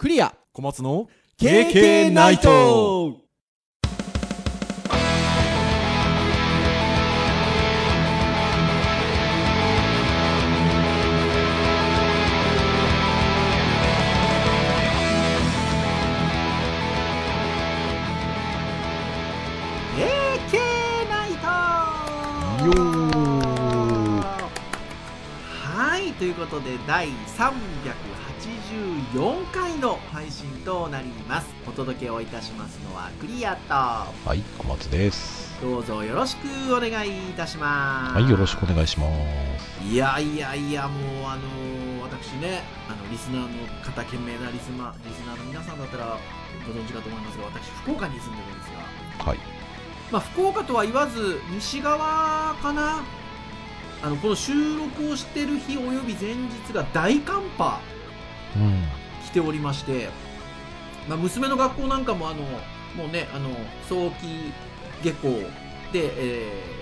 クリア。小松の KK ナイトということで第384回の配信となります。お届けをいたしますのはクリアと。はい小松です。どうぞよろしくお願いいたします。はいよろしくお願いします。いやいやいやもうあの私ねあのリスナーの方懸命なリスナーリスナーの皆さんだったらご存知かと思いますが私福岡に住んでるんですがはい。まあ、福岡とは言わず西側かな？あのこの収録をしてる日および前日が大寒波うん。来ておりまして、まあ、娘の学校なんかもあのもうねあの早期下校で、えー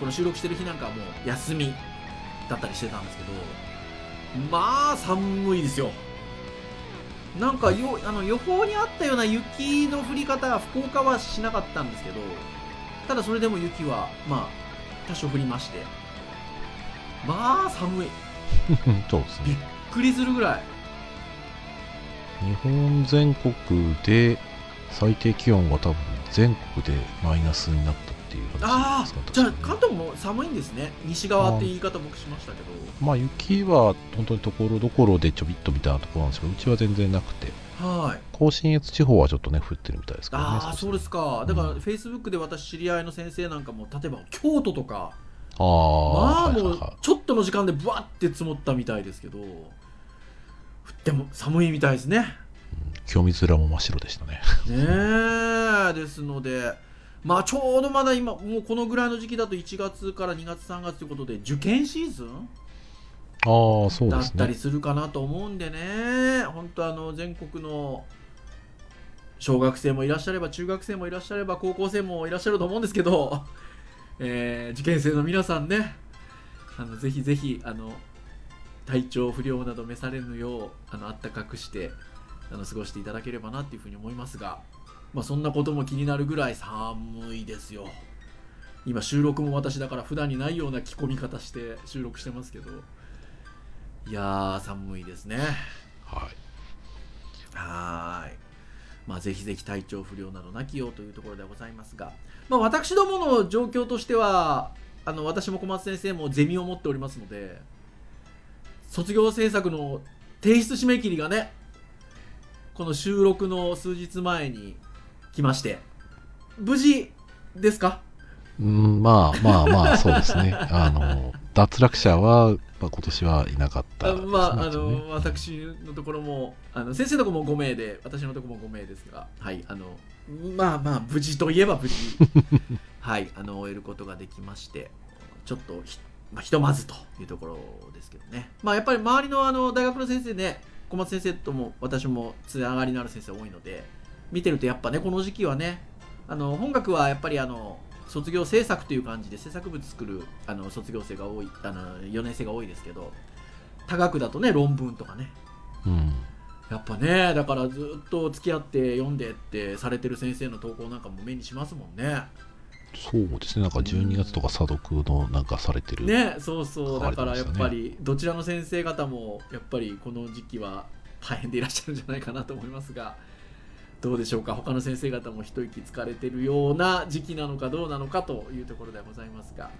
この収録してる日なんかはもう休みだったりしてたんですけどまあ寒いですよ。なんかよあの予報にあったような雪の降り方は福岡はしなかったんですけどただそれでも雪はまあ多少降りましてまあ寒い。そうですびっねくりするぐらい。日本全国で最低気温が多分全国でマイナスになったっていうあ形ですかあじゃあ関東も寒いんですね。西側って言い方僕しましたけど。まあ雪は本当にところどころでちょびっとみたいなところなんですけどうちは全然なくて。はい。甲信越地方はちょっとね降ってるみたいですけどねああそうですかだからフェイスブックで私知り合いの先生なんかも例えば京都とかああまあもうはちょっとの時間でブワって積もったみたいですけど降っても寒いみたいですね。い清水寺も真っ白でしたね。ねえですのでまあちょうどまだ今もうこのぐらいの時期だと1月から2月3月ということで受験シーズン？ああそうね。ったりするかなと思うんでね。本当あの全国の小学生もいらっしゃれば中学生もいらっしゃれば高校生もいらっしゃると思うんですけど、えー受験生の皆さんねあのぜひぜひあの体調不良など召されぬようあの暖かくしてあの過ごしていただければなっていうふうに思いますが、まあ、そんなことも気になるぐらい寒いですよ。今収録も私だから普段にないような着込み方して収録してますけどいやー寒いですね。はい。はーいまあぜひぜひ体調不良などなきようというところでございますが、まあ、私どもの状況としてはあの私も小松先生もゼミを持っておりますので卒業制作の提出締め切りがねこの収録の数日前に来まして無事ですか？うんまあまあまあそうですね。あの脱落者は、まあ、今年はいなかったですね、あまああの私のところもあの先生のところも5名で私のところも5名ですがはいあのまあまあ無事といえば無事 はいあの終えることができましてちょっとひ,、まあ、ひとまずというところですけどね。まあやっぱり周りのあの大学の先生ね小松先生とも私もつながりのある先生多いので見てるとやっぱねこの時期はねあの本学はやっぱりあの卒業制作という感じで制作物作るあの卒業生が多いあの4年生が多いですけど多学だとね論文とかね。うん。やっぱねだからずっと付き合って読んでってされてる先生の投稿なんかも目にしますもんね。そうですね。なんか12月とか査読のなんかされてる、ねそうそう。だからやっぱりどちらの先生方もやっぱりこの時期は大変でいらっしゃるんじゃないかなと思いますがどうでしょうか？他の先生方も一息つかれてるような時期なのかどうなのかというところではございますが。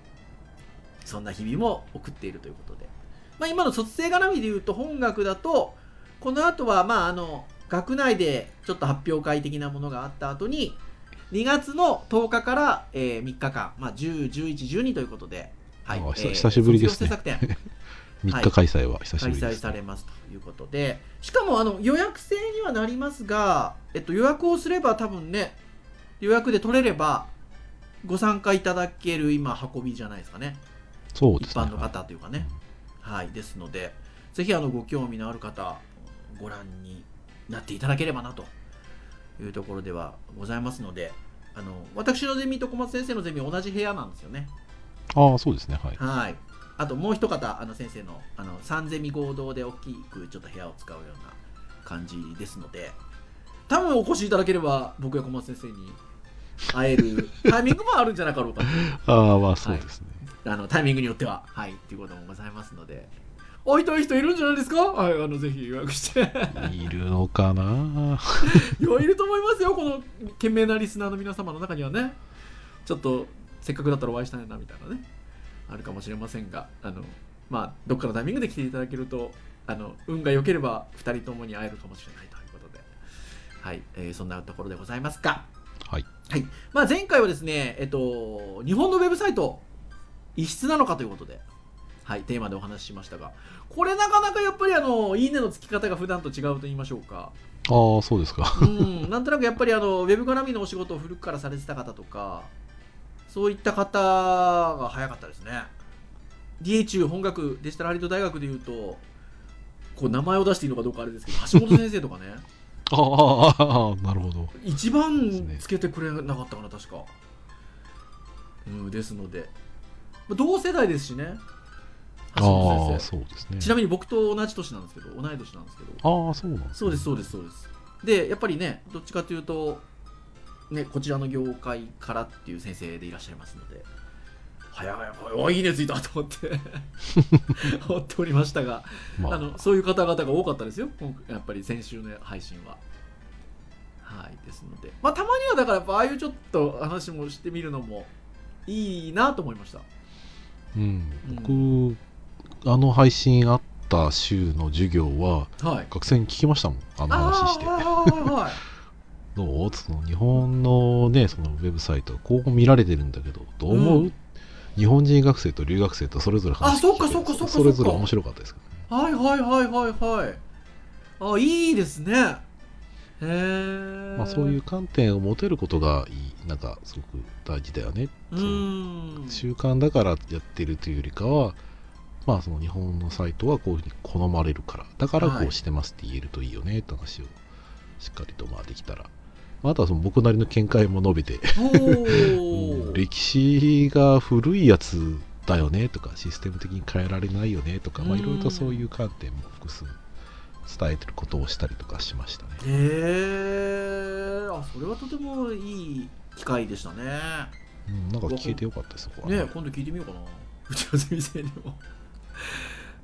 そんな日々も送っているということで、まあ、今の卒生絡みでいうと本学だとこの後はまああの学内でちょっと発表会的なものがあった後に2月の10日から、えー3日間、まあ、10、11、12ということで、はい。あ久久しぶりですね3日開催は久しぶ開催りです、されますということで。しかもあの予約制にはなりますが、えっと、予約をすれば多分ね予約で取れればご参加いただける今運びじゃないですかね。一そうですね。般の方というかね。はい。ですのでぜひあのご興味のある方ご覧になっていただければなというところではございますのであの私のゼミと小松先生のゼミは同じ部屋なんですよね。ああそうですね。はい。はい。あともう一方、あの先生のあの3ゼミ合同で大きくちょっと部屋を使うような感じですので多分お越しいただければ僕や小松先生に会える タイミングもあるんじゃなかろうかと。ああまあそうですね、あのタイミングによっては。はい。っていうこともございますので。会いたい人いるんじゃないですか？はい。あのぜひ予約して。い、るのかな？いやいると思いますよ。この懸命なリスナーの皆様の中にはね。ちょっとせっかくだったらお会いしたいなみたいなねあるかもしれませんがあのまあどっかのタイミングで来ていただけるとあの運が良ければ2人ともに会えるかもしれないということで。はい、えーそんなところでございますがはい。はい。まあ、前回はですね、えっと、日本のウェブサイト異質なのかということで、はい、テーマでお話ししましたがこれなかなかやっぱりあのいいねのつき方が普段と違うと言いましょうか。ああそうですか。うん、なんとなくやっぱりあのウェブ絡みのお仕事を古くからされてた方とかそういった方が早かったですね。DHU 本学デジタルハリウッド大学でいうとこう名前を出していいのかどうかあれですけど橋本先生とかね。ああなるほど。一番つけてくれなかったかな確か、うん、ですので。まあ同世代ですしね。橋本先そうですね。生ちなみに僕と同じ年なんですけど同い年なんですけど。ああそうなんですそうですそうですそうです。でやっぱりねどっちかというとねこちらの業界からっていう先生でいらっしゃいますので。早い早いおいいいねついたと思って。思っておりましたが、まあ。あのそういう方々が多かったですよ今やっぱり先週の配信は。はいですので。まあたまにはだからああいうちょっと話もしてみるのもいいなと思いました。うん。僕あの配信あった週の授業ははい。学生に聞きましたもんあの話して。あーはいはいはいはいどう？その日本のねそのウェブサイトこう見られてるんだけどどう思う、うん。日本人学生と留学生とそれぞれ話あそっかそっかそっかそれぞれ面白かったですけどね。はいはいはいはいはい。あいいですね。へえまあ、そういう観点を持てることがいいなんかすごく大事だよねう。ーん。習慣だからやってるというよりかはまあその日本のサイトはこういうふうに好まれるからだからこはいうしてますって言えるといいよねって話をしっかりとまあできたら、まあ、あとはその僕なりの見解も述べて。おー。歴史が古いやつだよねとかシステム的に変えられないよねとかいろいろとそういう観点も複数伝えてることをしたりとかしましたね。へえあそれはとてもいい機会でしたね。うん、なんか聞けてよかったですそこは。ね今度聞いてみようかな。内田先生にも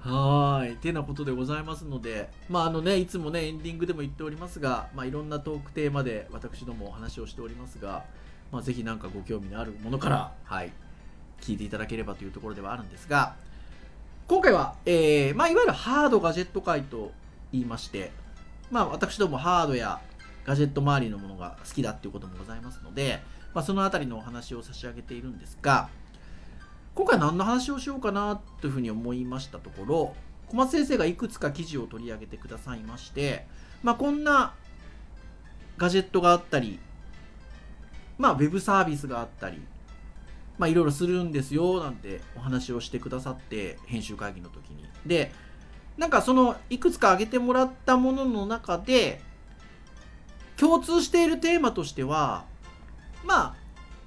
はい。てなことでございますのでまああのねいつもねエンディングでも言っておりますが、まあ、いろんなトークテーマで私どもお話をしておりますが、まあ、ぜひなんかご興味のあるものからはい。聞いていただければというところではあるんですが今回は、えーまあ、いわゆるハードガジェット界と言いまして、まあ、私どもハードやガジェット周りのものが好きだっていうこともございますので、まあ、そのあたりのお話を差し上げているんですが今回何の話をしようかなというふうに思いましたところ小松先生がいくつか記事を取り上げてくださいまして、まあ、こんなガジェットがあったり、まあ、ウェブサービスがあったり、まあ、いろいろするんですよなんてお話をしてくださって編集会議の時に。でなんかそのいくつか挙げてもらったものの中で共通しているテーマとしてはまあ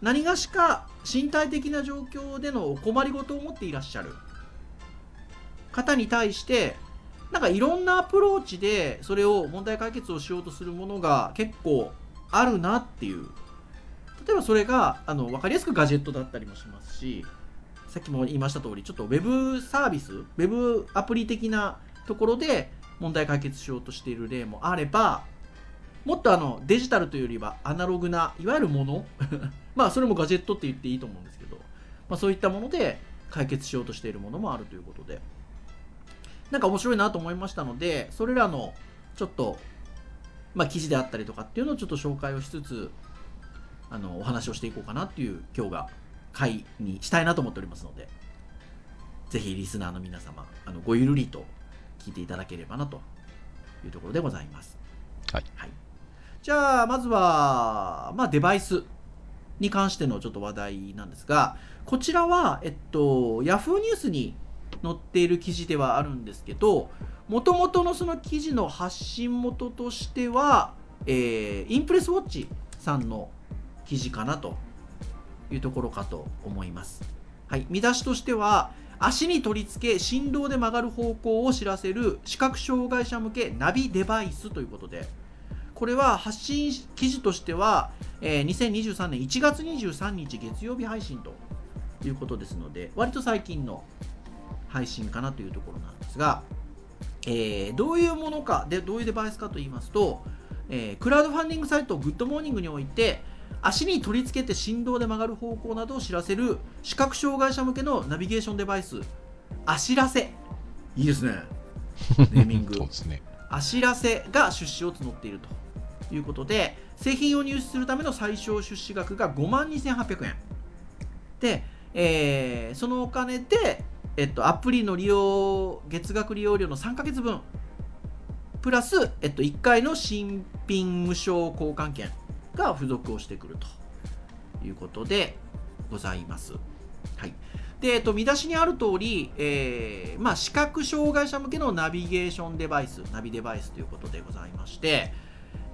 何がしか身体的な状況でのお困りごとを持っていらっしゃる。方に対してなんかいろんなアプローチでそれを問題解決をしようとするものが結構あるなっていう。例えばそれがあの分かりやすくガジェットだったりもしますしさっきも言いました通りちょっとウェブサービスウェブアプリ的なところで問題解決しようとしている例もあればもっとあのデジタルというよりはアナログないわゆるもの？まあそれもガジェットって言っていいと思うんですけど、まあ、そういったもので解決しようとしているものもあるということで。なんか面白いなと思いましたのでそれらのちょっと、まあ、記事であったりとかっていうのをちょっと紹介をしつつあのお話をしていこうかなっていう今日が回にしたいなと思っておりますのでぜひリスナーの皆様あのごゆるりと聞いていただければなというところでございます。はいじゃあまずは、まあ、デバイスに関してのちょっと話題なんですがこちらは、えっと、Yahoo ニュースに載っている記事ではあるんですけどもともとのその記事の発信元としては、えーインプレスウォッチさんの記事かなというところかと思います。はい、見出しとしては、足に取り付け振動で曲がる方向を知らせる視覚障害者向けナビデバイスということでこれは発信記事としては、えー2023年1月23日月曜日配信ということですので割と最近の配信かなというところなんですが、えーどういうものかでどういうデバイスかと言いますと、えークラウドファンディングサイトグッドモーニングにおいて足に取り付けて振動で曲がる方向などを知らせる視覚障害者向けのナビゲーションデバイス足らせ。いいですね。ネーミング。そうですね。足らせが出資を募っているということで製品を入手するための最小出資額が5万2800円。で、えーそのお金で、えっと、アプリの利用月額利用料の3ヶ月分。プラス、えっと、1回の新品無償交換券が付属をしてくるということでございます。はい。でえっと、見出しにある通り、えーまあ、視覚障害者向けのナビゲーションデバイス、ナビデバイスということでございまして、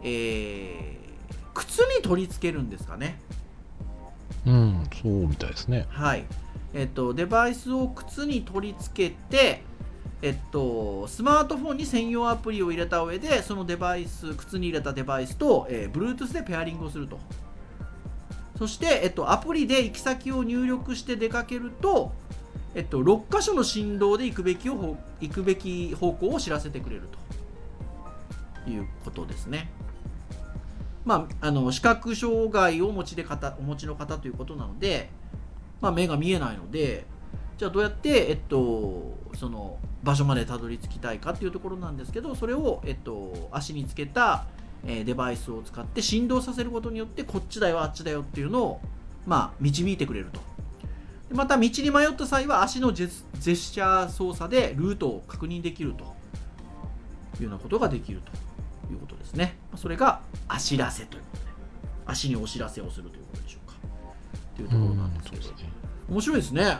えー靴に取り付けるんですかね。うん、そうみたいですね。はい。えっと、デバイスを靴に取り付けて、えっと、スマートフォンに専用アプリを入れた上で、そのデバイス、靴に入れたデバイスと、えー Bluetooth でペアリングをすると。そして、えっと、アプリで行き先を入力して出かけると、えっと、6箇所の振動で行くべきをほ行くべき方向を知らせてくれるということですね。まあ、あの視覚障害をお持ちで方お持ちの方ということなので、まあ、目が見えないのでじゃあどうやって、えっと、その場所までたどり着きたいかっていうところなんですけどそれを、えっと、足につけた、えデバイスを使って振動させることによってこっちだよあっちだよっていうのを、まあ、導いてくれると。でまた道に迷った際は足のジェジェスチャー操作でルートを確認できるというようなことができるということですね。それが足らせということで足にお知らせをするということでしょうか。というところなんですけど、ね。面白いですね。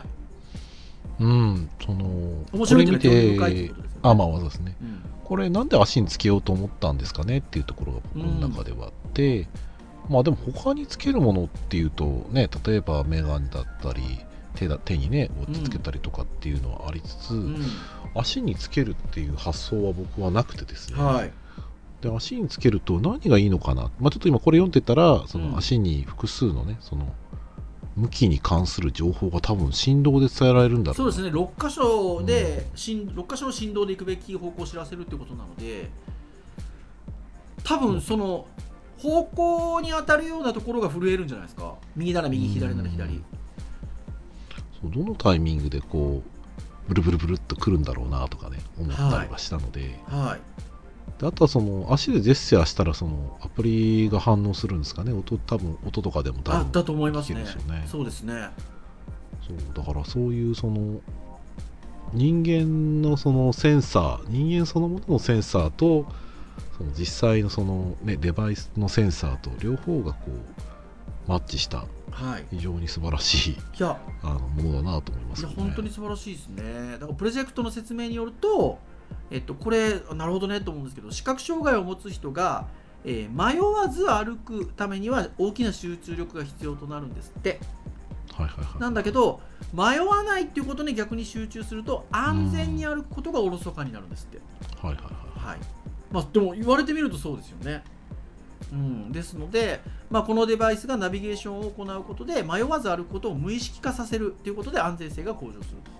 うん、その、面白いこれ見ってあ、まあ、そうですね。うん。これなんで足につけようと思ったんですかねっていうところが僕の中ではあって、まあでも他につけるものっていうとね例えばメガネだったり手だ手にねこうやってつけたりとかっていうのはありつつ、うん。足につけるっていう発想は僕はなくてですね、はいで足につけると何がいいのかな、まあ、ちょっと今これ読んでたらそうん。の足に複数のねその向きに関する情報が多分振動で伝えられるんだろうな。そうですね。6箇所で、振6箇所の振動で行くべき方向を知らせるってことなので多分その方向に当たるようなところが震えるんじゃないですか？右なら右左なら左。そうどのタイミングでこうブルブルブルっとくるんだろうなとかね思ったりはしたので,、はいであとはその足でジェスチャーしたらそのアプリが反応するんですかね。音多分音とかでも多分あだと思いますね。ね。そうですね。そうだからそういうその人間のそのセンサー人間そのもののセンサーとその実際のその、ね、デバイスのセンサーと両方がこうマッチしたはい。非常に素晴らしいいやあのものだなと思いますよね。いや本当に素晴らしいですね。だからプロジェクトの説明によると、えっと、これなるほどねと思うんですけど視覚障害を持つ人が、えー迷わず歩くためには大きな集中力が必要となるんですって。はいはいはい。なんだけど迷わないっていうことに逆に集中すると安全に歩くことがおろそかになるんですって、はいはいはい。はい。まあ、でも言われてみるとそうですよね、うん、ですので、まあ、このデバイスがナビゲーションを行うことで迷わず歩くことを無意識化させるということで安全性が向上すると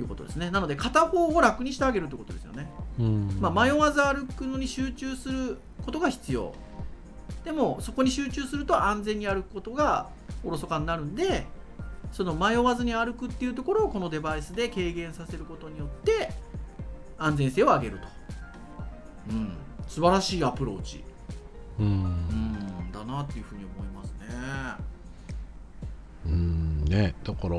いうことですね。なので片方を楽にしてあげるということですよね、うん。まあ、迷わず歩くのに集中することが必要。でもそこに集中すると安全に歩くことがおろそかになるんでその迷わずに歩くっていうところをこのデバイスで軽減させることによって安全性を上げると、うん、素晴らしいアプローチ、うん。うん、だなっていうふうに思いますね。うん。ね。だから、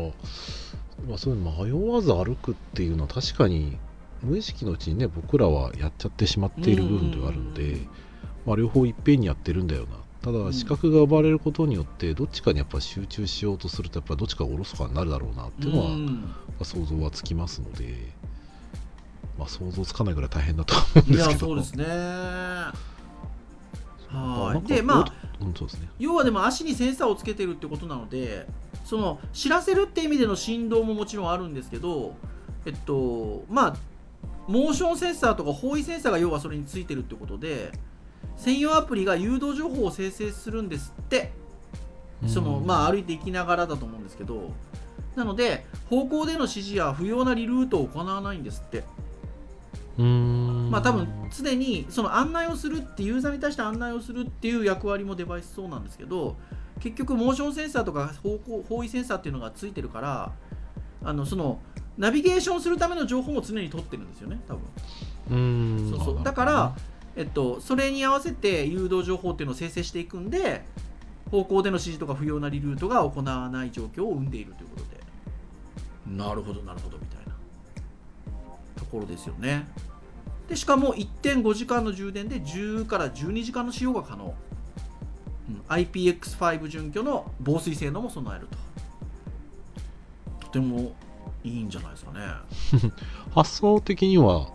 まあ、そういう迷わず歩くっていうのは確かに無意識のうちにね僕らはやっちゃってしまっている部分ではあるので、うん。まあ、両方いっぺんにやってるんだよな。たん。だ視覚が奪われることによってどっちかにやっぱ集中しようとするとやっぱどっちかがおろそかになるだろうなっていうのは、うん。まあ想像はつきますので、まあ、想像つかないぐらい大変だとは思うんいですけどやそうですね。なはい。でまあうんそうですね。要はでも足にセンサーをつけてるってことなのでその知らせるって意味での振動ももちろんあるんですけどえっとまあモーションセンサーとか方位センサーが要はそれについてるってことで専用アプリが誘導情報を生成するんですってそのまあ歩いていきながらだと思うんですけどなので方向での指示や不要なリルートを行わないんですって。うんまあ多分常にその案内をするってユーザーに対して案内をするっていう役割もデバイスそうなんですけど結局モーションセンサーとか方向方位センサーっていうのがついてるからあのそのナビゲーションするための情報も常に取ってるんですよね多分。うん。そうそう。だから、えっと、それに合わせて誘導情報っていうのを生成していくんで方向での指示とか不要なリルートが行わない状況を生んでいるということで。なるほどなるほどみたいな。ところですよねでしかも1.5時間の充電で10から12時間の使用が可能、うん IPX5 準拠の防水性能も備えると。とてもいいんじゃないですかね。発想的には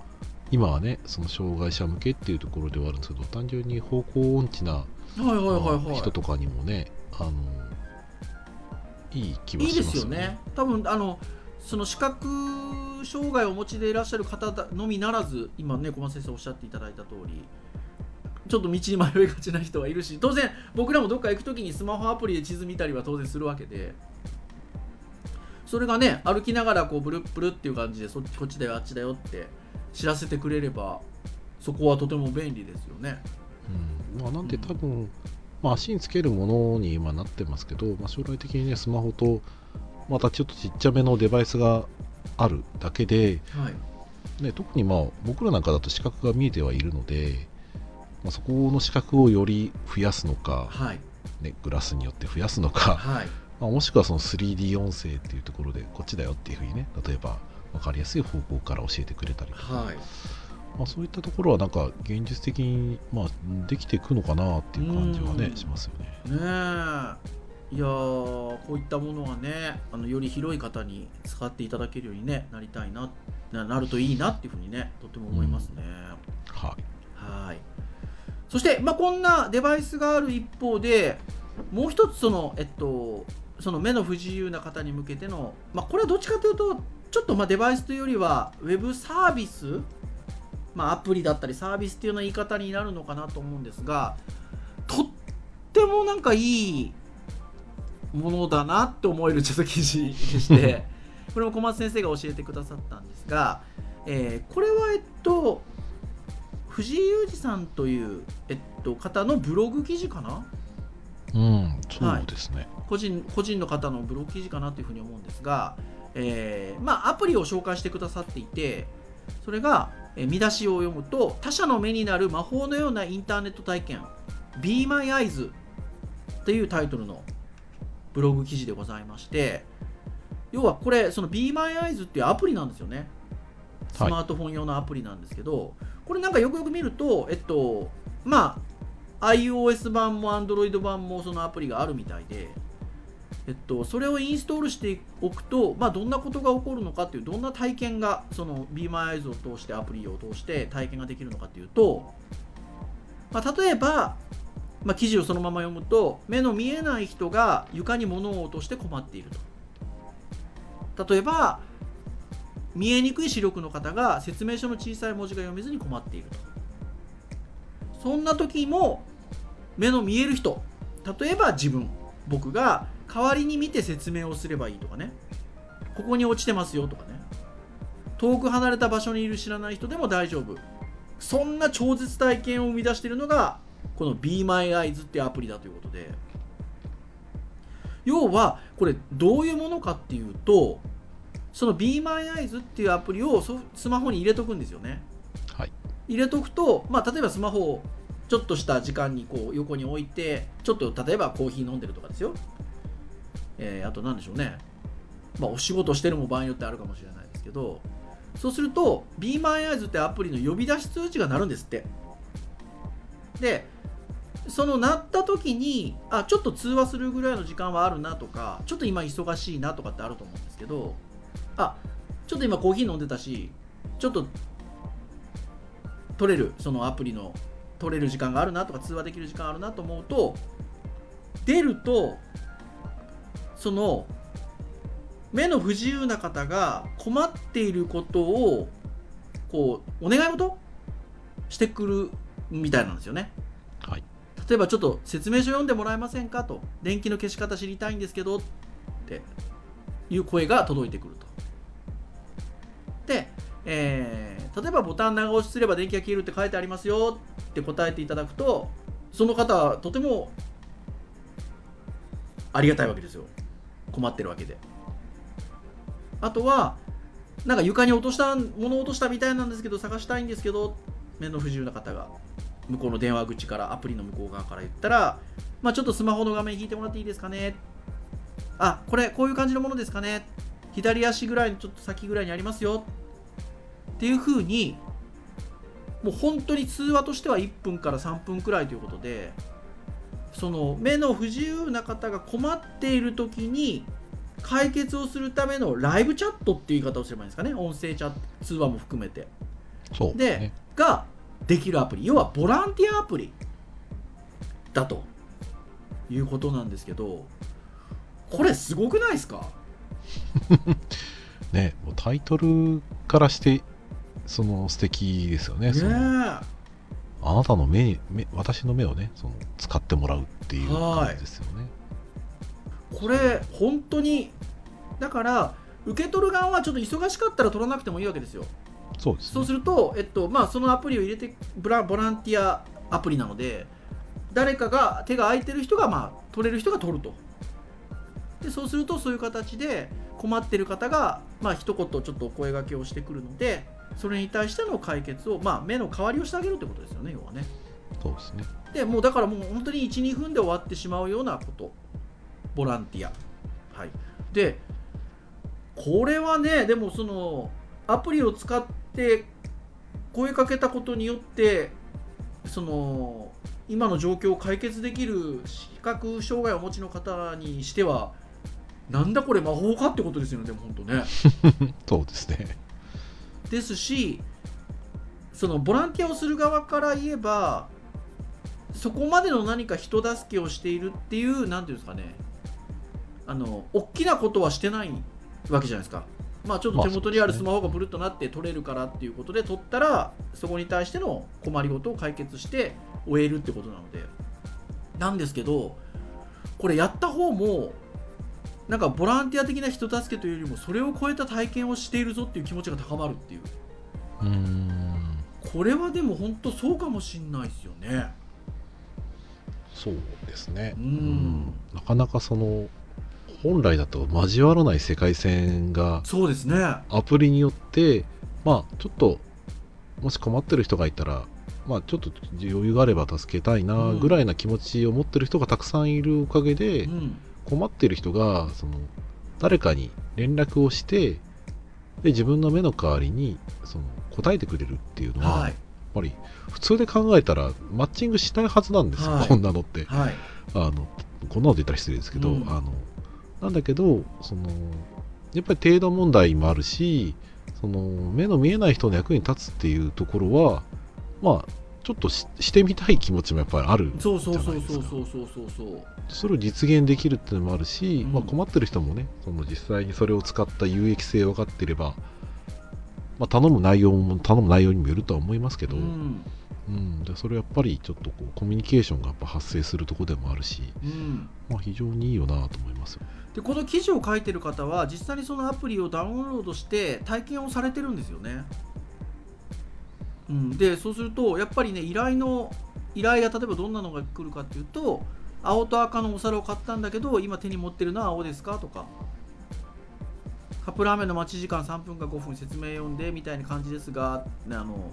今はねその障害者向けっていうところではあるんですけど単純に方向音痴な人とかにもねあのいい気はいしいますですよね。多分あのその視覚障害をお持ちでいらっしゃる方だのみならず今ね小松先生おっしゃっていただいた通りちょっと道に迷いがちな人はいるし当然僕らもどっか行く時にスマホアプリで地図見たりは当然するわけでそれがね歩きながらこうブルッブルっていう感じでそっちこっちだよあっちだよって知らせてくれればそこはとても便利ですよね。うんまあ、なんで多分、まあ、足につけるものに今なってますけど、まあ、将来的にねスマホとまたちょっとちっちゃめのデバイスがあるだけで、はい。ね、特にまあ僕らなんかだと視覚が見えてはいるので、まあ、そこの視覚をより増やすのか、はい。ね、グラスによって増やすのか、はい。まあ、もしくはその 3D 音声っていうところでこっちだよっていうふうにね例えば分かりやすい方向から教えてくれたりとか、はい。まあ、そういったところはなんか現実的に、まあ、できていくのかなっていう感じはねうん。しますよね。ねえいやーこういったものがねあのより広い方に使っていただけるように、ね、なりたいなななるといいなっていうふうにねとても思いますね。はい。はい。そして、まあ、こんなデバイスがある一方でもう一つその、えっと、その目の不自由な方に向けての、まあ、これはどっちかというとちょっとまあデバイスというよりはウェブサービス、まあ、アプリだったりサービスっていうような言い方になるのかなと思うんですがとってもなんかいいものだなって思えるちょっと記事でして これも小松先生が教えてくださったんですが、えーこれはえっと藤井裕二さんという、えっと、方のブログ記事かな？うん、そうですね。個人個人の方のブログ記事かなというふうに思うんですが、えーまあ、アプリを紹介してくださっていてそれが、えー見出しを読むと他者の目になる魔法のようなインターネット体験 Be My Eyes というタイトルのブログ記事でございまして要はこれその Be My Eyes っていうアプリなんですよね。スはい。マートフォン用のアプリなんですけど、これなんかよくよく見るとえっとまあ iOS 版も Android 版もそのアプリがあるみたいで、えっと、それをインストールしておくと、まあ、どんなことが起こるのかっていうどんな体験がその BeMyEyes を通してアプリを通して体験ができるのかっていうと、まあ、例えば、まあ、記事をそのまま読むと目の見えない人が床に物を落として困っていると。例えば見えにくい視力の方が説明書の小さい文字が読めずに困っていると。そんな時も目の見える人例えば自分僕が代わりに見て説明をすればいいとかね。ここに落ちてますよとかね。遠く離れた場所にいる知らない人でも大丈夫。そんな超絶体験を生み出しているのがこの Be My Eyes っていうアプリだということで。要はこれどういうものかっていうとその Be My Eyes っていうアプリをスマホに入れとくんですよね。はい。入れとくと、まあ、例えばスマホをちょっとした時間にこう横に置いてちょっと例えばコーヒー飲んでるとかですよ、えーあと何でしょうね、まあ、お仕事してるも場合によってあるかもしれないですけど。そうすると Be My Eyes ってアプリの呼び出し通知が鳴るんですって。でその鳴った時にあちょっと通話するぐらいの時間はあるなとかちょっと今忙しいなとかってあると思うんですけどあちょっと今コーヒー飲んでたしちょっと取れるそのアプリの取れる時間があるなとか通話できる時間あるなと思うと出るとその目の不自由な方が困っていることをこうお願い事してくるみたいなんですよね。例えばちょっと説明書読んでもらえませんかと。電気の消し方知りたいんですけどっていう声が届いてくると。で、えー例えばボタン長押しすれば電気が消えるって書いてありますよって答えていただくとその方はとてもありがたいわけですよ。困ってるわけで。あとはなんか床に落とした物を落としたみたいなんですけど探したいんですけど目の不自由な方が。向こうの電話口からアプリの向こう側から言ったら、まあ、ちょっとスマホの画面引いてもらっていいですかね。あこれこういう感じのものですかね。左足ぐらいのちょっと先ぐらいにありますよ。っていう風にもう本当に通話としては1分から3分くらいということでその目の不自由な方が困っている時に解決をするためのライブチャットっていう言い方をすればいいんですかね。音声チャット通話も含めて。でそうでができるアプリ。要はボランティアアプリだと。いうことなんですけどこれすごくないですか？ねもうタイトルからしてその素敵ですよね。ねあなたの目に目私の目をねその使ってもらうっていう感じですよね。これ本当にだから受け取る側はちょっと忙しかったら取らなくてもいいわけですよそうですね。そうすると、えっとまあ、そのアプリを入れてボラボランティアアプリなので誰かが手が空いてる人が、まあ、取れる人が取ると。でそうするとそういう形で困ってる方が、まあ一言ちょっとお声掛けをしてくるのでそれに対しての解決を、まあ、目の代わりをしてあげるってことですよね要はね。そうですね。でもうだからもう本当に12分で終わってしまうようなこと。ボランティア。はい。でこれはねでもそのアプリを使って声かけたことによってその今の状況を解決できる視覚障害をお持ちの方にしてはなんだこれ魔法かってことですよねでも本当ね。そうですね。ですしそのボランティアをする側から言えばそこまでの何か人助けをしているっていう何ていうんですかね。あの大きなことはしてないわけじゃないですかまあちょっと手元にあるスマホがブルッとなって取れるからっていうことで取ったらそこに対しての困りごとを解決して終えるってことなので。なんですけどこれやった方もなんかボランティア的な人助けというよりもそれを超えた体験をしているぞっていう気持ちが高まるっていう。うーん。これはでも本当そうかもしんないですよね。そうですね。うん。なかなかその本来だと交わらない世界線がそうですね。アプリによってまあちょっともし困ってる人がいたらまあちょっと余裕があれば助けたいなうん。ぐらいな気持ちを持ってる人がたくさんいるおかげで、うん。困ってる人がその誰かに連絡をしてで自分の目の代わりにその答えてくれるっていうのは、はい。やっぱり普通で考えたらマッチングしないはずなんですよ、はい。こんなのって。はい。あのこんなのって言ったら失礼ですけど、うん。あのなんだけどそのやっぱり程度問題もあるしその目の見えない人の役に立つっていうところはまあちょっとししてみたい気持ちもやっぱりあるそうそうそうじゃないですかそうそう。そうそうそうそれを実現できるっていうのもあるし、うん。まあ、困ってる人もねその実際にそれを使った有益性を分かっていれば、まあ、頼む内容も頼む内容にもよるとは思いますけど、ううんんでそれやっぱりちょっとこうコミュニケーションがやっぱ発生するところでもあるし、うんまあ、非常にいいよなと思いますよ。でこの記事を書いてる方は実際にそのアプリをダウンロードして体験をされてるんですよね。うん、でそうするとやっぱりね依頼の依頼が例えばどんなのが来るかっていうと青と赤のお皿を買ったんだけど今手に持ってるのは青ですかとかカップラーメンの待ち時間3分か5分説明読んでみたいな感じですが、ね、あの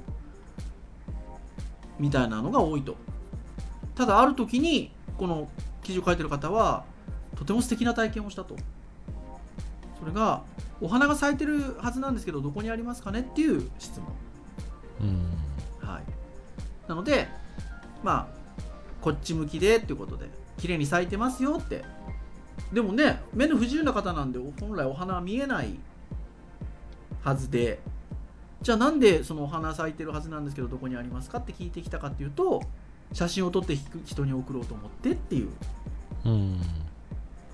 みたいなのが多いと。ただある時にこの記事を書いてる方はとても素敵な体験をしたと。それがお花が咲いてるはずなんですけどどこにありますかねっていう質問。うん。はい、なのでまあこっち向きでっていうことで綺麗に咲いてますよって。でもね目の不自由な方なんで本来お花は見えないはずでじゃあなんでそのお花咲いてるはずなんですけどどこにありますかって聞いてきたかっていうと写真を撮って人に送ろうと思ってっていううん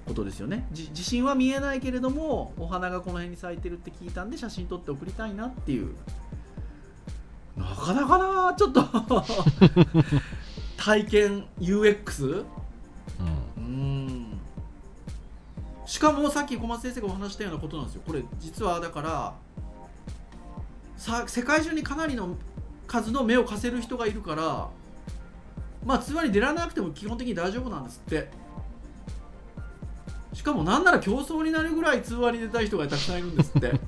ことですよね。じ地震は見えないけれどもお花がこの辺に咲いてるって聞いたんで写真撮って送りたいなっていう。なかなかなちょっと。体験 UX うん。うん。しかもさっき小松先生がお話したようなことなんですよ。これ実はだからさ世界中にかなりの数の目を貸せる人がいるからまあ通話に出られなくても基本的に大丈夫なんですって。しかもなんなら競争になるぐらい通話に出たい人がたくさんいるんですって。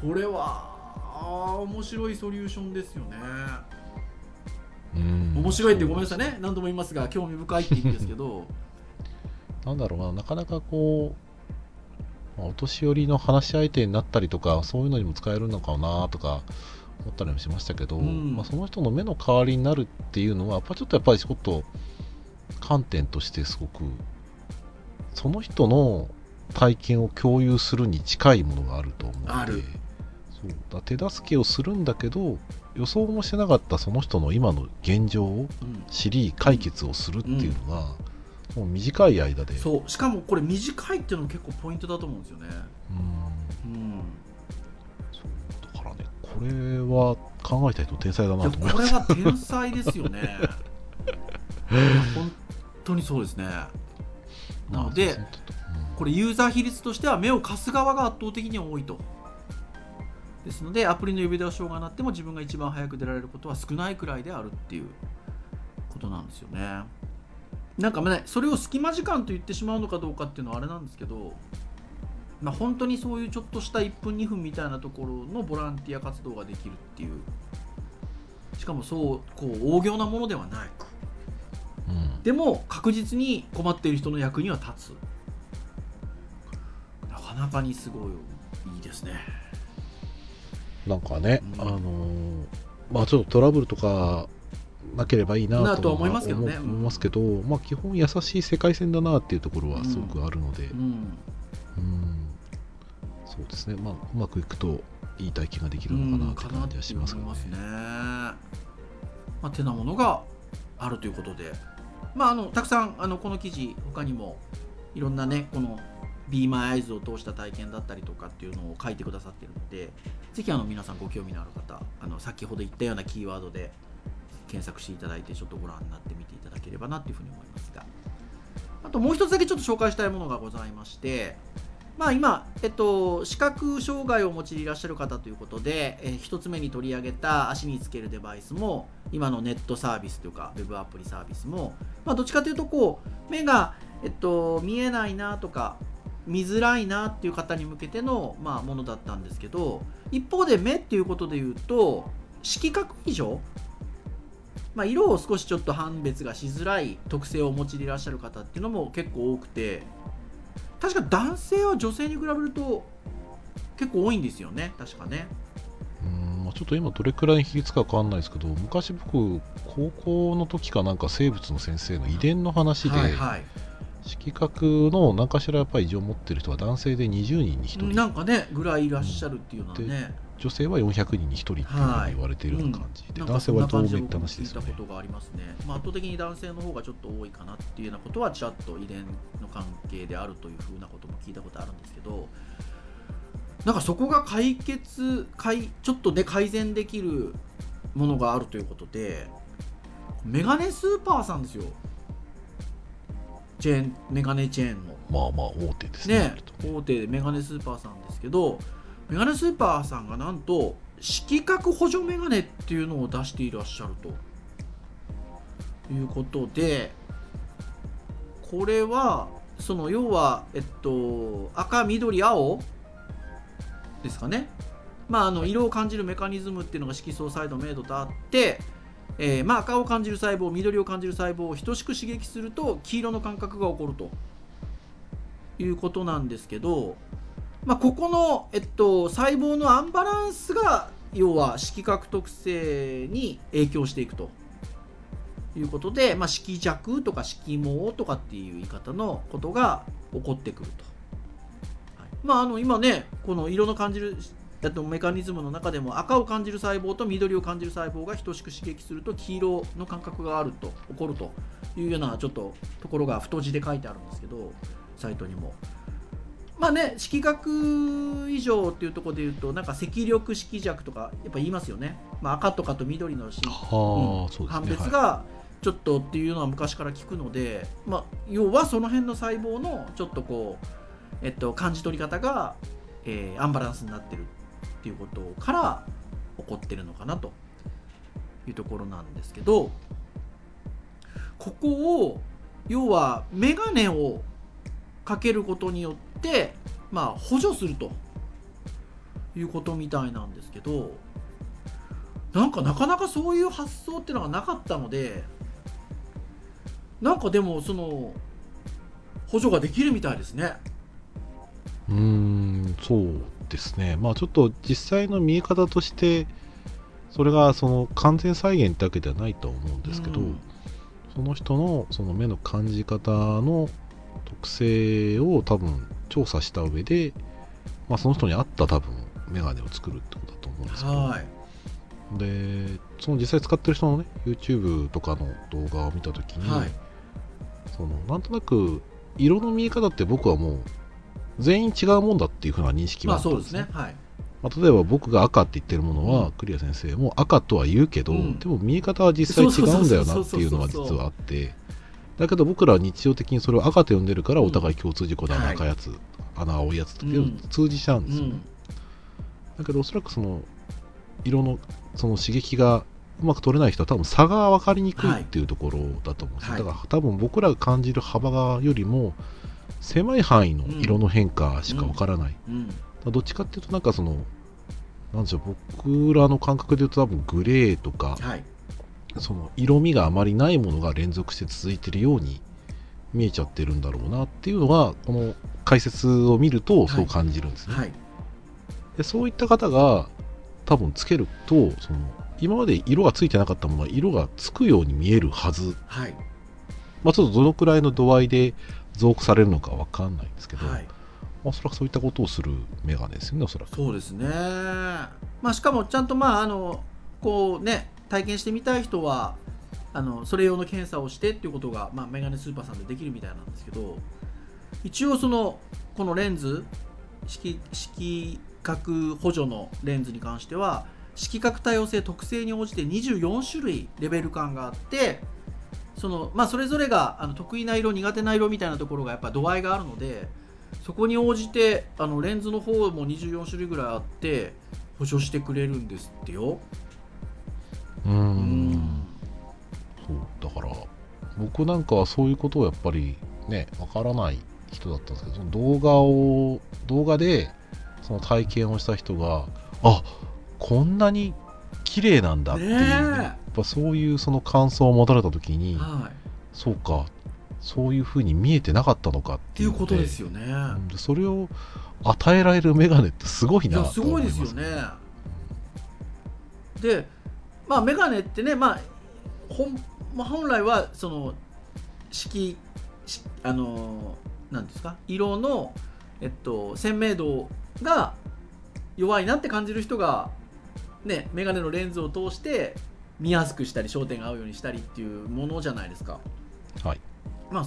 これは面白いソリューションですよね。うん。面白いってごめんなさいね。何度も言いますが興味深いって意味ですけど。なんだろうな、なかなかこう、まあお年寄りの話し相手になったりとか、そういうのにも使えるのかなとか思ったりもしましたけど、うん。まあ、その人の目の代わりになるっていうのは、やっぱちょっとやっぱりちょっと観点としてすごく、その人の体験を共有するに近いものがあると思うので、そう。だ手助けをするんだけど、予想もしてなかったその人の今の現状をうん。知り、解決をするっていうのが、もう短い間で。そうしかもこれ短いっていうのも結構ポイントだと思うんですよね。うん。うん。そうだからね、これは考えた人天才だなと思います。これは天才ですよね。本当にそうですね。なのでまあこれユーザー比率としては目を貸す側が圧倒的に多いと。ですのでアプリの呼び出し音が鳴っても自分が一番早く出られることは少ないくらいであるっていうことなんですよねなんかねそれを隙間時間と言ってしまうのかどうかっていうのはあれなんですけどまあ本当にそういうちょっとした1分2分みたいなところのボランティア活動ができるっていう。しかもそうこう大行なものではないうん。でも確実に困っている人の役には立つ。なかなかにすごいいいですね。なんかね、うん。あのーまあちょっとトラブルとかなければいいなと思いますけどね。思思いますけど、まあ基本優しい世界線だなっていうところはすごくあるので、うん。うん。そうですね、まあうまくいくといい体験ができるのかなって感じはしますけどね。うね。まあ、てなものがあるということで、まあ、あのたくさんあのこの記事他にもいろんなねこの Be My Eyes を通した体験だったりとかっていうのを書いてくださってるのでぜひあの皆さんご興味のある方あの先ほど言ったようなキーワードで検索していただいてちょっとご覧になってみていただければなというふうに思いますが。あともう一つだけちょっと紹介したいものがございましてまあ今、えっと、視覚障害をお持ちでいらっしゃる方ということで、えー一つ目に取り上げた足につけるデバイスも今のネットサービスというかウェブアプリサービスも、まあ、どっちかというとこう目が、えっと、見えないなとか見づらいなっていう方に向けての、まあ、ものだったんですけど一方で目っていうことで言うと色覚異常まあ、色を少しちょっと判別がしづらい特性をお持ちでいらっしゃる方っていうのも結構多くて確か男性は女性に比べると結構多いんですよね確かね。うんまあちょっと今どれくらいの比率かわかんないですけど昔僕高校の時かなんか生物の先生の遺伝の話で、はいはい。色覚の何かしらやっぱり異常を持ってる人は男性で20人に1人。なんかねぐらいいらっしゃるっていうのはね、女性は400人に1人っていうふうに言われているような感じで、なんか男性はって話ですよね。たことがありますね、まあ、圧倒的に男性の方がちょっと多いかなっていうようなことはちらっと遺伝の関係であるというふうなことも聞いたことあるんですけどなんかそこが解決解ちょっとね改善できるものがあるということでメガネスーパーさんですよ。チェーンメガネチェーンの。まあまあ大手ですね。ね、大手でメガネスーパーさんですけどメガネスーパーさんがなんと色覚補助メガネっていうのを出していらっしゃると。いうことでこれはその要はえっと赤緑青ですかね。まああの色を感じるメカニズムっていうのが色素サイド明度とあってえーまあ、赤を感じる細胞緑を感じる細胞を等しく刺激すると黄色の感覚が起こるということなんですけど、まあ、ここの、えっと、細胞のアンバランスが要は色覚特性に影響していくということで、まあ、色弱とか色盲とかっていう言い方のことが起こってくると。はいまあ、あの今ねこの色の感じるえっとメカニズムの中でも赤を感じる細胞と緑を感じる細胞が等しく刺激すると黄色の感覚があると起こるというようなちょっとところが太字で書いてあるんですけどサイトにも。まあね色角以上っていうところで言うとなんか赤緑色弱とかやっぱ言いますよね、まあ、赤とかと緑のうですね。判別がちょっとっていうのは昔から聞くので、まあ、要はその辺の細胞のちょっとこう、えっと、感じ取り方が、えーアンバランスになってるっていうことから起こってるのかなというところなんですけどここを要はメガネをかけることによって、まあ、補助するということみたいなんですけどなんかなかなかそういう発想ってのがなかったのでなんかでもその補助ができるみたいですね。うーんそうですねまあちょっと実際の見え方としてそれがその完全再現ってわけではないと思うんですけど、うんその人のその目の感じ方の特性を多分調査した上で、まあ、その人に合った多分メガネを作るってことだと思うんですけど、はい。でその実際使ってる人のね YouTube とかの動画を見た時に、はい。そのなんとなく色の見え方って僕はもう全員違うもんだっていうふうな認識まあったんですね,、そうですね。はい。まあ、例えば僕が赤って言ってるものは、うん。クリア先生も赤とは言うけど、うん。でも見え方は実際違うんだよなっていうのがそうそうそうそう実はあってだけど僕らは日常的にそれを赤と呼んでるからうん。お互い共通事項ではい赤いやつ、穴青いやつってうん。通じちゃうんうですよね、ん。だけどおそらくその色のその刺激がうまく取れない人は多分差が分かりにくいっていうところだと思うんですよ、はい。だから多分僕らが感じる幅がよりも狭い範囲の色の変化しか分からない、だかうん。らどっちかっていうとなんかそのなんでしょう僕らの感覚で言うと多分グレーとかはい。その色味があまりないものが連続して続いてるように見えちゃってるんだろうなっていうのがこの解説を見るとそう感じるんですね、はい。でそういった方が多分つけるとその今まで色がついてなかったものが色がつくように見えるはず、はい。まあ、ちょっとどのくらいの度合いで増幅されるのかわかんないんですけど、おそらくそういったことをするメガネですよねおそらくそうですね。まあしかもちゃんとまああのこうね体験してみたい人はあのそれ用の検査をしてっていうことがまあメガネスーパーさんでできるみたいなんですけど、一応そのこのレンズ色色角補助のレンズに関しては色角多様性特性に応じて24種類レベル感があってその、まあ、それぞれがあの得意な色苦手な色みたいなところがやっぱ度合いがあるのでそこに応じてあのレンズの方も24種類ぐらいあって補助してくれるんですってよ。うん。そうだから僕なん。かはそういうことをやっぱりねわからない人だったん。ですけどその動画を動画でその体験をした人があこん。なに綺麗なん。だっていう、ねやっぱそういうその感想を持たれた時にはい、そうかそういうふうに見えてなかったのかっていうことですよね。それを与えられるメガネってすごいいやすなと思いまごいですよね。でまあメガネってね、まあ本まあ、本来はその色しあのなんですか？色の、えっと、鮮明度が弱いなって感じる人がねメガネのレンズを通して見やすくしたり焦点が合うようにしたりっていうものじゃないですか。はいまあ、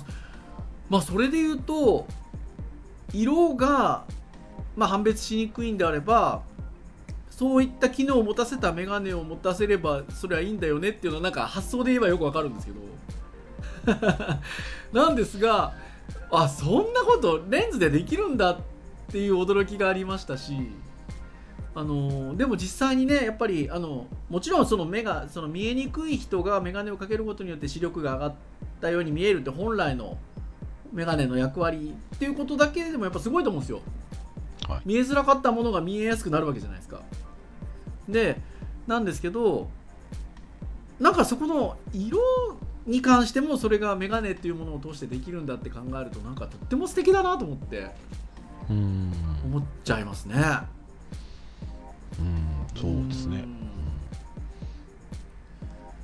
まあそれで言うと色が、まあ、判別しにくいんであればそういった機能を持たせたメガネを持たせればそれはいいんだよねっていうのはなんか発想で言えばよくわかるんですけど。なんですがあそんなことレンズでできるんだっていう驚きがありましたしあのでも実際にねやっぱりあのもちろんその目がその見えにくい人が眼鏡をかけることによって視力が上がったように見えるって本来の眼鏡の役割っていうことだけでもやっぱすごいと思うんですよ、はい。見えづらかったものが見えやすくなるわけじゃないですかでなんですけどなんかそこの色に関してもそれが眼鏡っていうものを通してできるんだって考えるとなんかとっても素敵だなと思ってうーん。思っちゃいますね。うんそうですね。ん。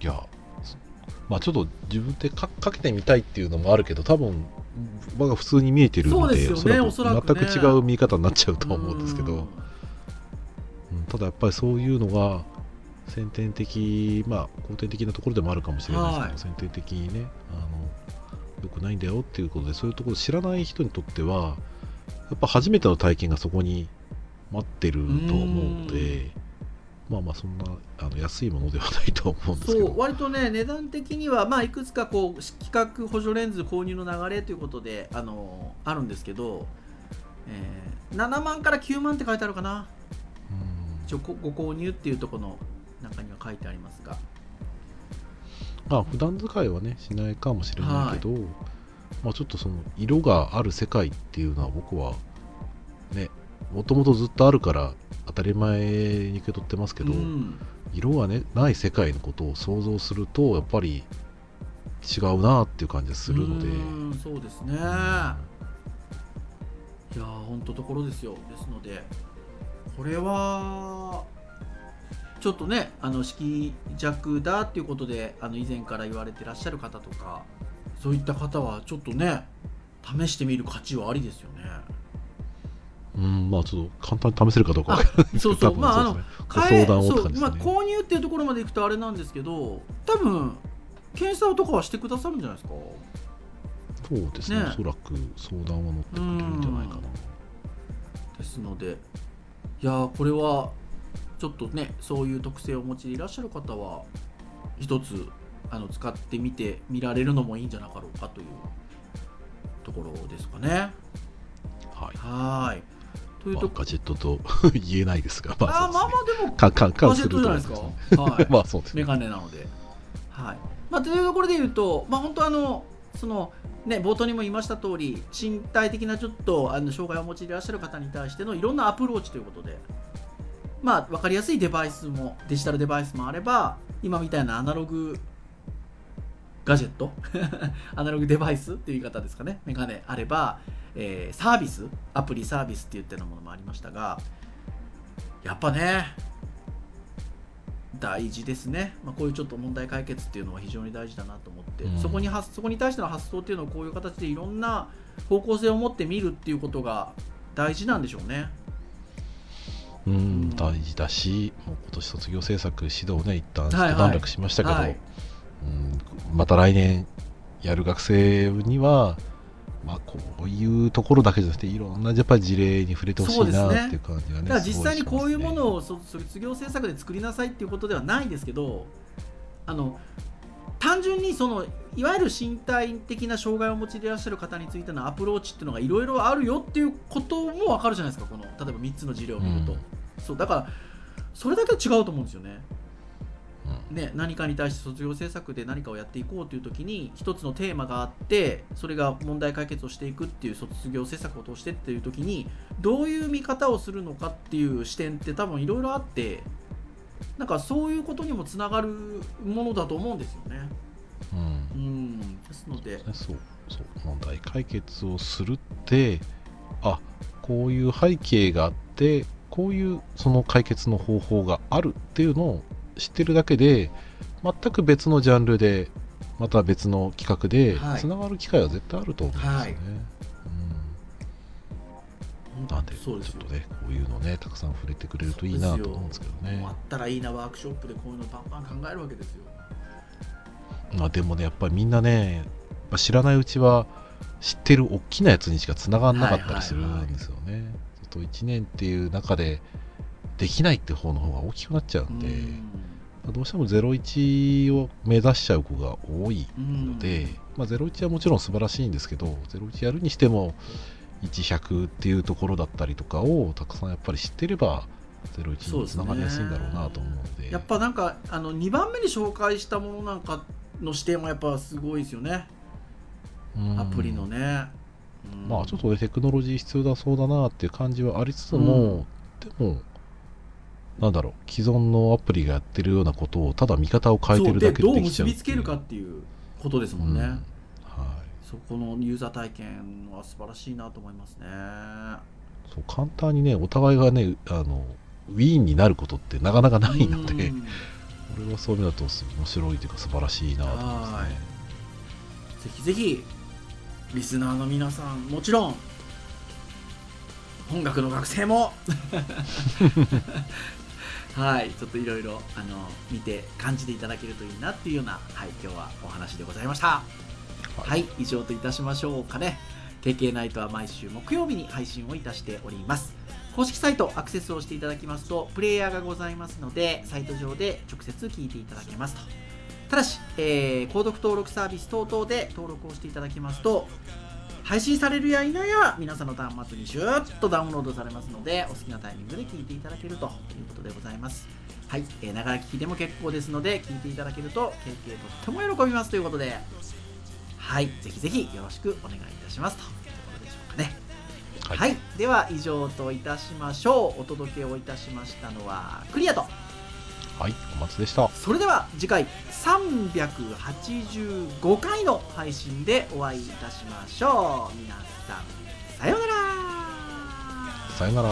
いやそまあちょっと自分でかかけてみたいっていうのもあるけど多分僕が普通に見えてるそうのでですよねおおそらくね。全く違う見え方になっちゃうとは思うんですけど、ただやっぱりそういうのが先天的まあ後天的なところでもあるかもしれないですけど、はい。先天的にねあの良くないんだよっていうことでそういうところを知らない人にとってはやっぱ初めての体験がそこに待ってると思うのでまあまあそんなあの安いものではないと思うんですけど。そう割とね値段的にはまあいくつかこう企画補助レンズ購入の流れということであのあるんですけど、えー7万から9万って書いてあるかな。うん一応ごご購入っていうところの中には書いてありますが。まあ普段使いはねしないかもしれないけど、まあちょっとその色がある世界っていうのは僕はねもともとずっとあるから当たり前に受け取ってますけど、うん。色がねない世界のことを想像するとやっぱり違うなっていう感じがするので、うんそうですね。いやー本当ところですよ。ですのでこれはちょっとねあの色弱だっていうことであの以前から言われてらっしゃる方とかそういった方はちょっとね試してみる価値はありですよね。うんまあちょっと簡単に試せるかどうかそうそう。まああの相談をってそうまあ、購入っていうところまでいくとあれなんですけど多分検査とかはしてくださるんじゃないですか？そうですね。ね。おそらく相談は乗ってくれるんじゃないかな。ですのでいやーこれはちょっとねそういう特性をお持ちでいらっしゃる方は一つあの使ってみて見られるのもいいんじゃなかろうかというところですかね。はい。はーい。というまあガジェットと 言えないですが、まあ、あーまあまあでもかかかガジェットじゃないですか？はい。まあそうですね。メガネなので。はい。まあ、というところで言うと、まあ、本当あのその、ね、冒頭にも言いました通り身体的なちょっとあの障害をお持ちでいらっしゃる方に対してのいろんなアプローチということで、まあ、分かりやすいデバイスもデジタルデバイスもあれば今みたいなアナログガジェット アナログデバイスっていう言い方ですかね。メガネあれば、えーサービスアプリサービスって言ってのものもありましたがやっぱね大事ですね、まあ、こういうちょっと問題解決っていうのは非常に大事だなと思って、うん。そこに発そこに対しての発想っていうのをこういう形でいろんな方向性を持って見るっていうことが大事なんでしょうね。うん。大事だしもう今年卒業制作指導ね一旦段落しましたけど、はい。うん。また来年やる学生には、まあ、こういうところだけじゃなくていろんなやっぱり事例に触れてほしいなっていう感じがねだから実際にこういうものを卒業制作で作りなさいっていうことではないですけどあの単純にそのいわゆる身体的な障害をお持ちでいらっしゃる方についてのアプローチっていうのがいろいろあるよっていうことも分かるじゃないですかこの例えば3つの事例を見ると、うん。そうだからそれだけ違うと思うんですよね。ね、何かに対して卒業制作で何かをやっていこうという時に一つのテーマがあってそれが問題解決をしていくっていう卒業制作を通してっていう時にどういう見方をするのかっていう視点って多分いろいろあってなんかそういうことにもつながるものだと思うんですよね。うん。うん、ですので。ねそうそう。問題解決をするってあこういう背景があってこういうその解決の方法があるっていうのを知ってるだけで全く別のジャンルでまた別の企画ではい。つながる機会は絶対あると思うんですよね、はい。うん、なんでちょっそうですよ。とねこういうのねたくさん触れてくれるといいなと思うんですけどね。あったらいいなワークショップでこういうのパンパン考えるわけですよ。まあでもねやっぱりみんなね知らないうちは知ってる大きなやつにしか繋がんなかったりするんですよね。ちょっと1年っていう中でできないって方の方が大きくなっちゃうんで、うんどうしても01を目指しちゃう子が多いので、まあ、01はもちろん素晴らしいんですけど01やるにしても1100っていうところだったりとかをたくさんやっぱり知ってれば01につながりやすいんだろうなと思うので。やっぱなんかあの2番目に紹介したものなんかの視点はやっぱすごいですよね。うん。アプリのね、うん。まあちょっとねテクノロジー必要だそうだなっていう感じはありつつも、でもなんだろう既存のアプリがやってるようなことをただ見方を変えてるだけでできちゃう結びつけるかっていうことですもんね、うん。はい。そこのユーザー体験は素晴らしいなと思いますね。そう簡単にねお互いがねあのウィーンになることってなかなかないので、うん。これはそういう意味だと面白いというか素晴らしいなと思いますはねぜひぜひリスナーの皆さんもちろん本学の学生も はいちょっといろいろあの見て感じていただけるといいなっていうようなはい今日はお話でございました。はい、以上といたしましょうかね。KK ナイトは毎週木曜日に配信をいたしております。公式サイトアクセスをしていただきますとプレイヤーがございますのでサイト上で直接聞いていただけますと。ただし、えー購読登録サービス等々で登録をしていただきますと配信されるや否や皆さんの端末にシューッとダウンロードされますのでお好きなタイミングで聞いていただけるということでございます。はい、えーながら聞きでも結構ですので聞いていただけると KK とっても喜びます。ということで。はいぜひぜひよろしくお願いいたします。というところでしょうかね。はい。はい、では以上といたしましょう。お届けをいたしましたのはクリアと。はいお待ちでしたそれでは次回385回の配信でお会いいたしましょう。皆さんさようなら。さようなら。